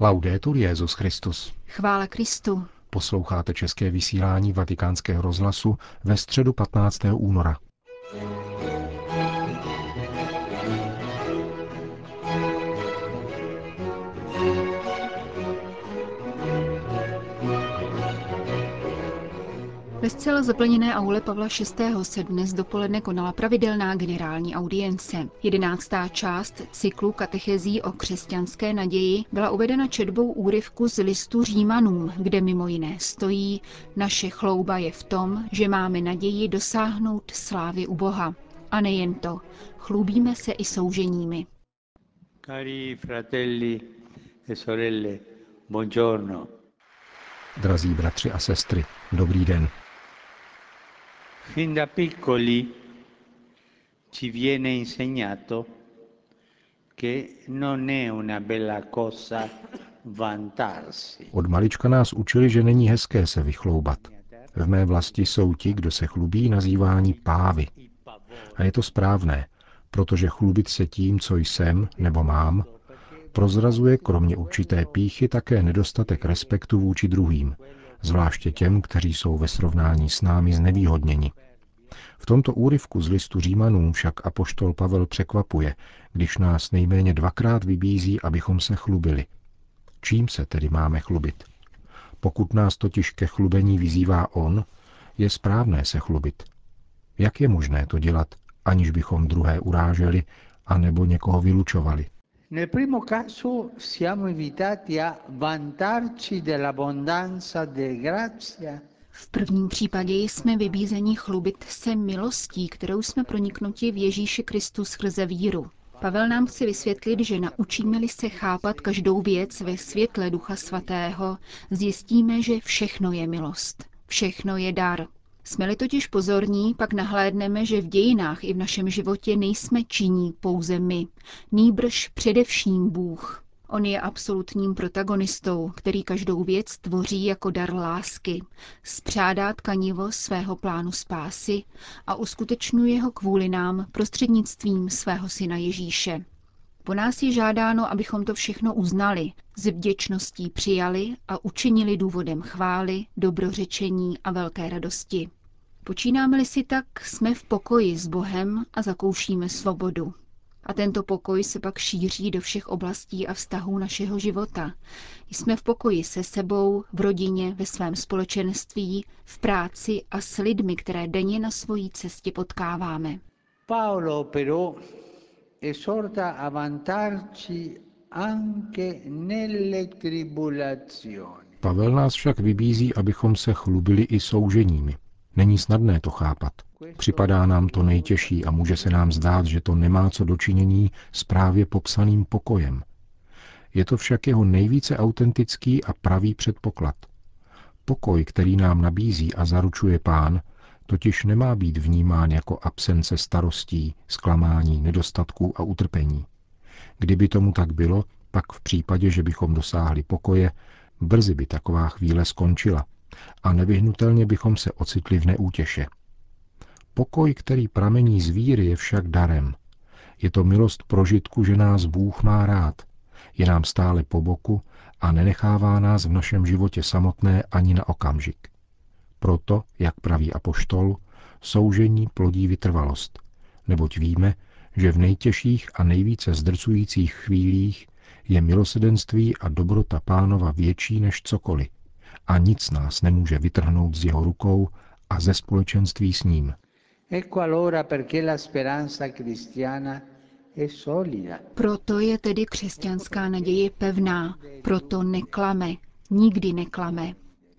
Laudetur Jezus Christus. Chvála Kristu. Posloucháte české vysílání Vatikánského rozhlasu ve středu 15. února. Ve zcela zaplněné aule Pavla VI. se dnes dopoledne konala pravidelná generální audience. Jedenáctá část cyklu katechezí o křesťanské naději byla uvedena četbou úryvku z listu Římanům, kde mimo jiné stojí Naše chlouba je v tom, že máme naději dosáhnout slávy u Boha. A nejen to, chlubíme se i souženími. Cari fratelli e sorelle, buongiorno. Drazí bratři a sestry, dobrý den. Fin da piccoli ci viene insegnato che non è una bella cosa vantarsi. Od malička nás učili, že není hezké se vychloubat. V mé vlasti jsou ti, kdo se chlubí, nazývání pávy. A je to správné, protože chlubit se tím, co jsem nebo mám, prozrazuje kromě určité píchy také nedostatek respektu vůči druhým, zvláště těm, kteří jsou ve srovnání s námi znevýhodněni. V tomto úryvku z listu Římanům však apoštol Pavel překvapuje, když nás nejméně dvakrát vybízí, abychom se chlubili. Čím se tedy máme chlubit? Pokud nás totiž ke chlubení vyzývá on, je správné se chlubit. Jak je možné to dělat, aniž bychom druhé uráželi a nebo někoho vylučovali? Grazia V prvním případě jsme vybízeni chlubit se milostí, kterou jsme proniknuti v Ježíši Kristu skrze víru. Pavel nám chce vysvětlit, že naučíme-li se chápat každou věc ve světle Ducha Svatého, zjistíme, že všechno je milost, všechno je dar. Jsme-li totiž pozorní, pak nahlédneme, že v dějinách i v našem životě nejsme činí pouze my, nýbrž především Bůh. On je absolutním protagonistou, který každou věc tvoří jako dar lásky, spřádá tkanivo svého plánu spásy a uskutečňuje ho kvůli nám prostřednictvím svého syna Ježíše. Po nás je žádáno, abychom to všechno uznali, s vděčností přijali a učinili důvodem chvály, dobrořečení a velké radosti. Počínáme-li si tak, jsme v pokoji s Bohem a zakoušíme svobodu. A tento pokoj se pak šíří do všech oblastí a vztahů našeho života. Jsme v pokoji se sebou, v rodině, ve svém společenství, v práci a s lidmi, které denně na svojí cestě potkáváme. Paolo però esorta a vantarci anche nelle tribulazioni. Pavel nás však vybízí, abychom se chlubili i souženími. Není snadné to chápat. Připadá nám to nejtěžší a může se nám zdát, že to nemá co dočinění s právě popsaným pokojem. Je to však jeho nejvíce autentický a pravý předpoklad. Pokoj, který nám nabízí a zaručuje pán, totiž nemá být vnímán jako absence starostí, zklamání, nedostatků a utrpení. Kdyby tomu tak bylo, pak v případě, že bychom dosáhli pokoje, brzy by taková chvíle skončila a nevyhnutelně bychom se ocitli v neútěše. Pokoj, který pramení z víry, je však darem. Je to milost prožitku, že nás Bůh má rád. Je nám stále po boku a nenechává nás v našem životě samotné ani na okamžik. Proto, jak praví apoštol, soužení plodí vytrvalost, neboť víme, že v nejtěžších a nejvíce zdrcujících chvílích je milosedenství a dobrota pánova větší než cokoliv a nic nás nemůže vytrhnout z jeho rukou a ze společenství s ním. Ecco allora perché la speranza cristiana è solida. Proto je tedy křesťanská naděje pevná, proto neklame, nikdy neklame.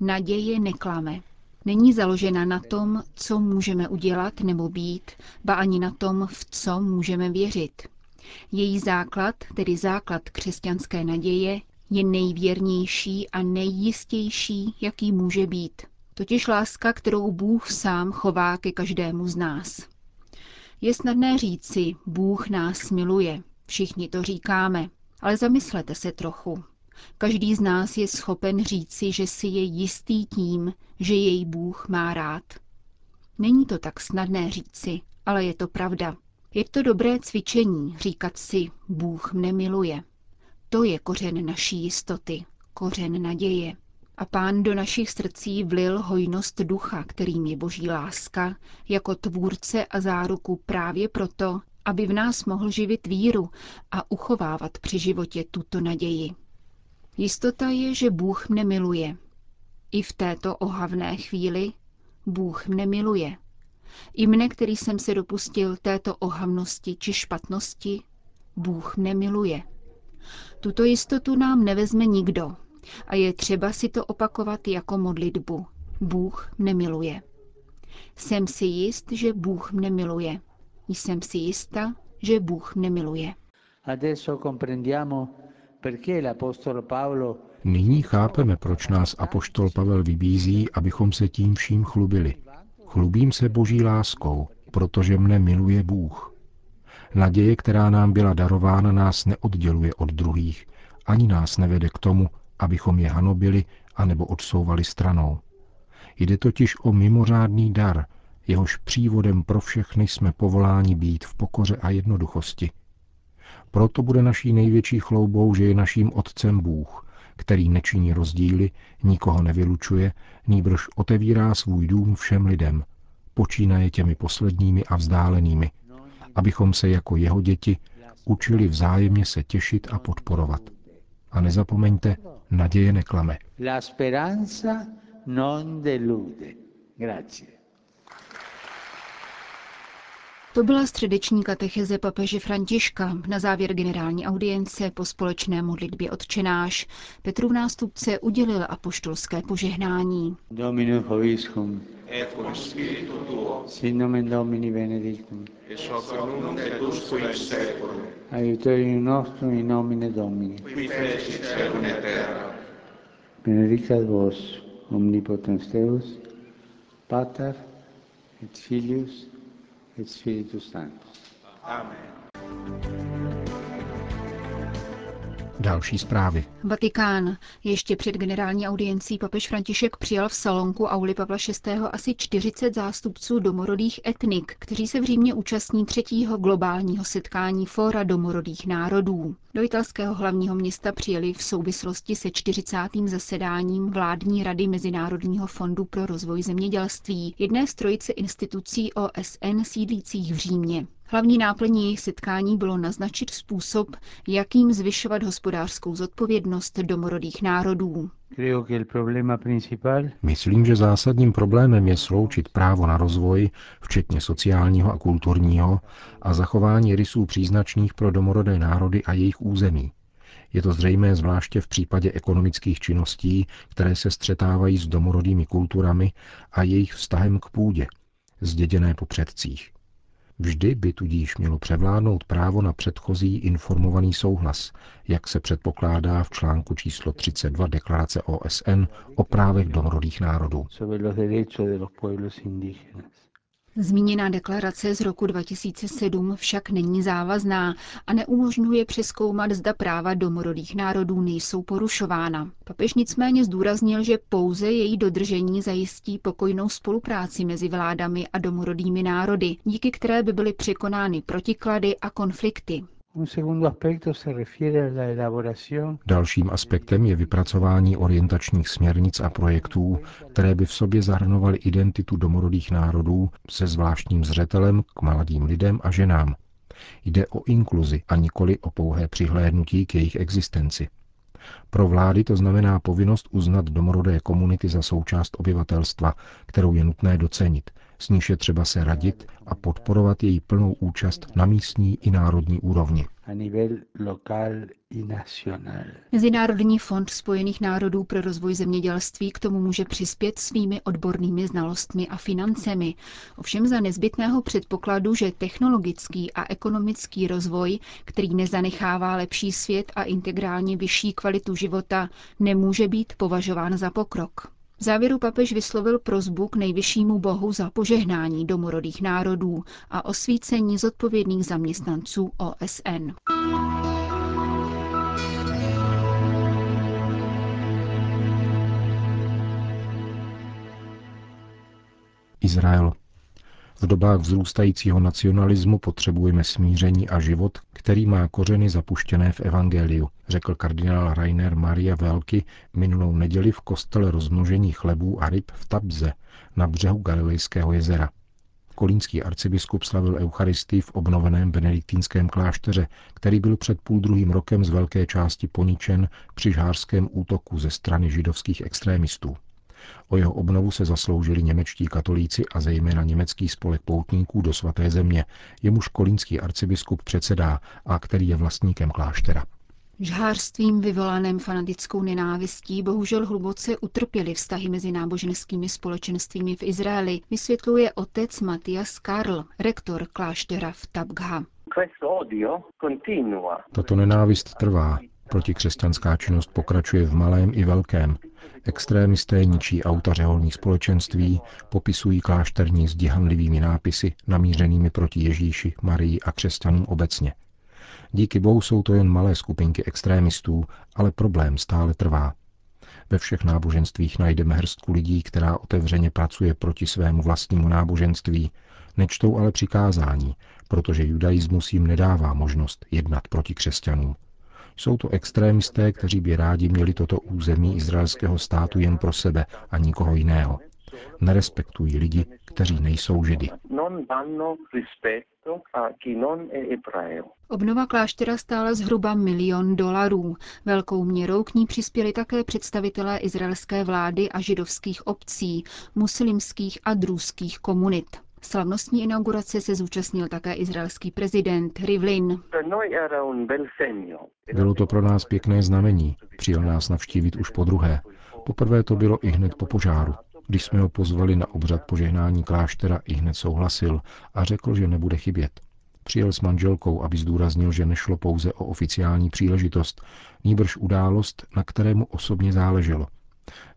Naděje neklame. Není založena na tom, co můžeme udělat nebo být, ba ani na tom, v co můžeme věřit. Její základ, tedy základ křesťanské naděje, je nejvěrnější a nejjistější, jaký může být. Totiž láska, kterou Bůh sám chová ke každému z nás. Je snadné říci, Bůh nás miluje. Všichni to říkáme. Ale zamyslete se trochu. Každý z nás je schopen říci, že si je jistý tím, že jej Bůh má rád. Není to tak snadné říci, ale je to pravda. Je to dobré cvičení říkat si, Bůh mne miluje. To je kořen naší jistoty, kořen naděje. A pán do našich srdcí vlil hojnost ducha, kterým je boží láska, jako tvůrce a záruku právě proto, aby v nás mohl živit víru a uchovávat při životě tuto naději. Jistota je, že Bůh mne miluje. I v této ohavné chvíli Bůh mne miluje. I mne, který jsem se dopustil této ohavnosti či špatnosti, Bůh mne miluje. Tuto jistotu nám nevezme nikdo a je třeba si to opakovat jako modlitbu. Bůh mne miluje. Jsem si jist, že Bůh mne miluje. Jsem si jista, že Bůh mne miluje. Nyní chápeme, proč nás apoštol Pavel vybízí, abychom se tím vším chlubili. Chlubím se boží láskou, protože mne miluje Bůh. Naděje, která nám byla darována, nás neodděluje od druhých, ani nás nevede k tomu, abychom je hanobili anebo odsouvali stranou. Jde totiž o mimořádný dar, jehož přívodem pro všechny jsme povoláni být v pokoře a jednoduchosti. Proto bude naší největší chloubou, že je naším Otcem Bůh, který nečiní rozdíly, nikoho nevylučuje, nýbrž otevírá svůj dům všem lidem, počínaje těmi posledními a vzdálenými, abychom se jako jeho děti učili vzájemně se těšit a podporovat. A nezapomeňte, naděje neklame. La speranza non delude. Grazie. To byla středeční katecheze papeže Františka na závěr generální audience po společné modlitbě odčenáš. Petrův nástupce udělil apoštolské požehnání. Domino hoviscum. Et cum spiritu tuo. Sin nomen Domini benedictum. Et soc et usque in seculum. Aiuterium nostrum in nomine Domini. Qui fecit celum et terra. Benedicat vos, omnipotens Deus, Pater et Filius e Spirito Santo. Amen. Další zprávy. Vatikán. Ještě před generální audiencí papež František přijal v salonku Auli Pavla VI. asi 40 zástupců domorodých etnik, kteří se v Římě účastní třetího globálního setkání Fóra domorodých národů. Do italského hlavního města přijeli v souvislosti se 40. zasedáním vládní rady Mezinárodního fondu pro rozvoj zemědělství, jedné z trojice institucí OSN sídlících v Římě. Hlavní náplní jejich setkání bylo naznačit způsob, jakým zvyšovat hospodářskou zodpovědnost domorodých národů. Myslím, že zásadním problémem je sloučit právo na rozvoj, včetně sociálního a kulturního, a zachování rysů příznačných pro domorodé národy a jejich území. Je to zřejmé zvláště v případě ekonomických činností, které se střetávají s domorodými kulturami a jejich vztahem k půdě, zděděné po předcích. Vždy by tudíž mělo převládnout právo na předchozí informovaný souhlas, jak se předpokládá v článku číslo 32 deklarace OSN o právech domorodých národů. Zmíněná deklarace z roku 2007 však není závazná a neumožňuje přeskoumat, zda práva domorodých národů nejsou porušována. Papež nicméně zdůraznil, že pouze její dodržení zajistí pokojnou spolupráci mezi vládami a domorodými národy, díky které by byly překonány protiklady a konflikty. Dalším aspektem je vypracování orientačních směrnic a projektů, které by v sobě zahrnovaly identitu domorodých národů se zvláštním zřetelem k mladým lidem a ženám. Jde o inkluzi a nikoli o pouhé přihlédnutí k jejich existenci. Pro vlády to znamená povinnost uznat domorodé komunity za součást obyvatelstva, kterou je nutné docenit, s níž je třeba se radit a podporovat její plnou účast na místní i národní úrovni. Mezinárodní fond Spojených národů pro rozvoj zemědělství k tomu může přispět svými odbornými znalostmi a financemi. Ovšem za nezbytného předpokladu, že technologický a ekonomický rozvoj, který nezanechává lepší svět a integrálně vyšší kvalitu života, nemůže být považován za pokrok. V závěru papež vyslovil prozbu k nejvyššímu bohu za požehnání domorodých národů a osvícení zodpovědných zaměstnanců OSN. Izrael. V dobách vzrůstajícího nacionalismu potřebujeme smíření a život, který má kořeny zapuštěné v Evangeliu, řekl kardinál Rainer Maria Velky minulou neděli v kostele rozmnožení chlebů a ryb v Tabze na břehu Galilejského jezera. Kolínský arcibiskup slavil Eucharistii v obnoveném benediktínském klášteře, který byl před půl druhým rokem z velké části poničen při žhářském útoku ze strany židovských extrémistů. O jeho obnovu se zasloužili němečtí katolíci a zejména německý spolek poutníků do svaté země, jemuž kolínský arcibiskup předsedá a který je vlastníkem kláštera. Žhářstvím vyvolaném fanatickou nenávistí bohužel hluboce utrpěly vztahy mezi náboženskými společenstvími v Izraeli, vysvětluje otec Matias Karl, rektor kláštera v Tabgha. Tato nenávist trvá. Protikřesťanská činnost pokračuje v malém i velkém. Extrémisté ničí auta řeholních společenství, popisují klášterní s hanlivými nápisy namířenými proti Ježíši, Marii a křesťanům obecně. Díky bohu jsou to jen malé skupinky extrémistů, ale problém stále trvá. Ve všech náboženstvích najdeme hrstku lidí, která otevřeně pracuje proti svému vlastnímu náboženství, nečtou ale přikázání, protože judaismus jim nedává možnost jednat proti křesťanům. Jsou to extrémisté, kteří by rádi měli toto území izraelského státu jen pro sebe a nikoho jiného. Nerespektují lidi, kteří nejsou židy. Obnova kláštera stála zhruba milion dolarů. Velkou měrou k ní přispěli také představitelé izraelské vlády a židovských obcí, muslimských a druských komunit. Slavnostní inaugurace se zúčastnil také izraelský prezident Rivlin. Bylo to pro nás pěkné znamení. Přijel nás navštívit už po druhé. Poprvé to bylo i hned po požáru. Když jsme ho pozvali na obřad požehnání kláštera, i hned souhlasil a řekl, že nebude chybět. Přijel s manželkou, aby zdůraznil, že nešlo pouze o oficiální příležitost, nýbrž událost, na kterému osobně záleželo.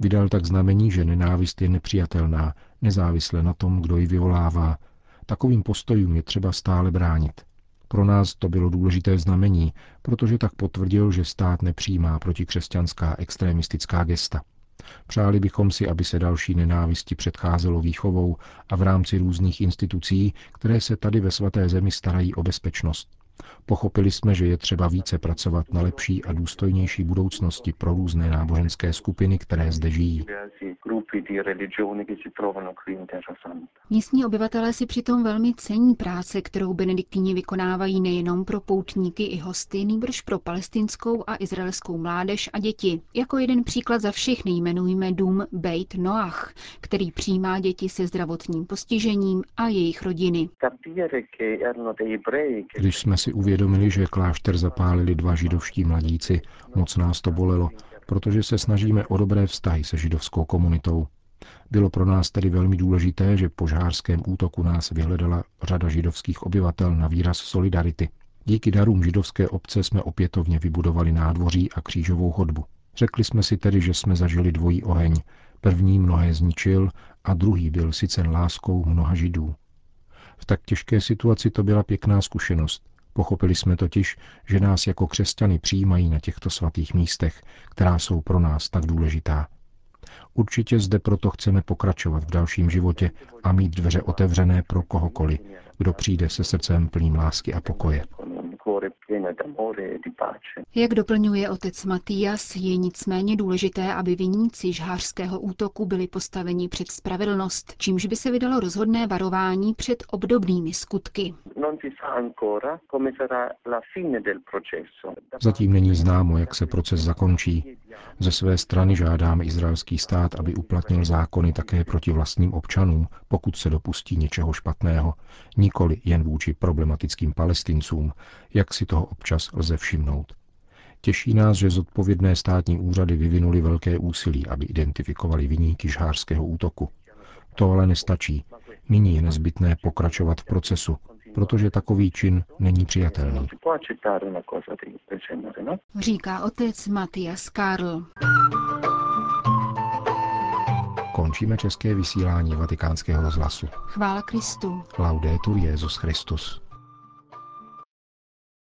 Vydal tak znamení, že nenávist je nepřijatelná, nezávisle na tom, kdo ji vyvolává. Takovým postojům je třeba stále bránit. Pro nás to bylo důležité znamení, protože tak potvrdil, že stát nepřijímá protikřesťanská extremistická gesta. Přáli bychom si, aby se další nenávisti předcházelo výchovou a v rámci různých institucí, které se tady ve svaté zemi starají o bezpečnost. Pochopili jsme, že je třeba více pracovat na lepší a důstojnější budoucnosti pro různé náboženské skupiny, které zde žijí. Místní obyvatelé si přitom velmi cení práce, kterou benediktíni vykonávají nejenom pro poutníky i hosty, nýbrž pro palestinskou a izraelskou mládež a děti. Jako jeden příklad za všechny jmenujeme dům Beit Noach, který přijímá děti se zdravotním postižením a jejich rodiny. Když jsme si uvědomili, že klášter zapálili dva židovští mladíci, moc nás to bolelo, protože se snažíme o dobré vztahy se židovskou komunitou. Bylo pro nás tedy velmi důležité, že po žářském útoku nás vyhledala řada židovských obyvatel na výraz solidarity. Díky darům židovské obce jsme opětovně vybudovali nádvoří a křížovou chodbu. Řekli jsme si tedy, že jsme zažili dvojí oheň. První mnohé zničil a druhý byl sycen láskou mnoha židů. V tak těžké situaci to byla pěkná zkušenost. Pochopili jsme totiž, že nás jako křesťany přijímají na těchto svatých místech, která jsou pro nás tak důležitá. Určitě zde proto chceme pokračovat v dalším životě a mít dveře otevřené pro kohokoliv, kdo přijde se srdcem plným lásky a pokoje. Jak doplňuje otec Matias, je nicméně důležité, aby viníci žhářského útoku byli postaveni před spravedlnost, čímž by se vydalo rozhodné varování před obdobnými skutky. Zatím není známo, jak se proces zakončí. Ze své strany žádáme izraelský stát, aby uplatnil zákony také proti vlastním občanům, pokud se dopustí něčeho špatného, nikoli jen vůči problematickým palestincům, jak si toho občas lze všimnout. Těší nás, že zodpovědné státní úřady vyvinuli velké úsilí, aby identifikovali viníky žhářského útoku. To ale nestačí. Nyní je nezbytné pokračovat v procesu, protože takový čin není přijatelný. Říká otec Matias Karl. Končíme české vysílání vatikánského rozhlasu. Chvála Kristu. Laudetur Jezus Christus.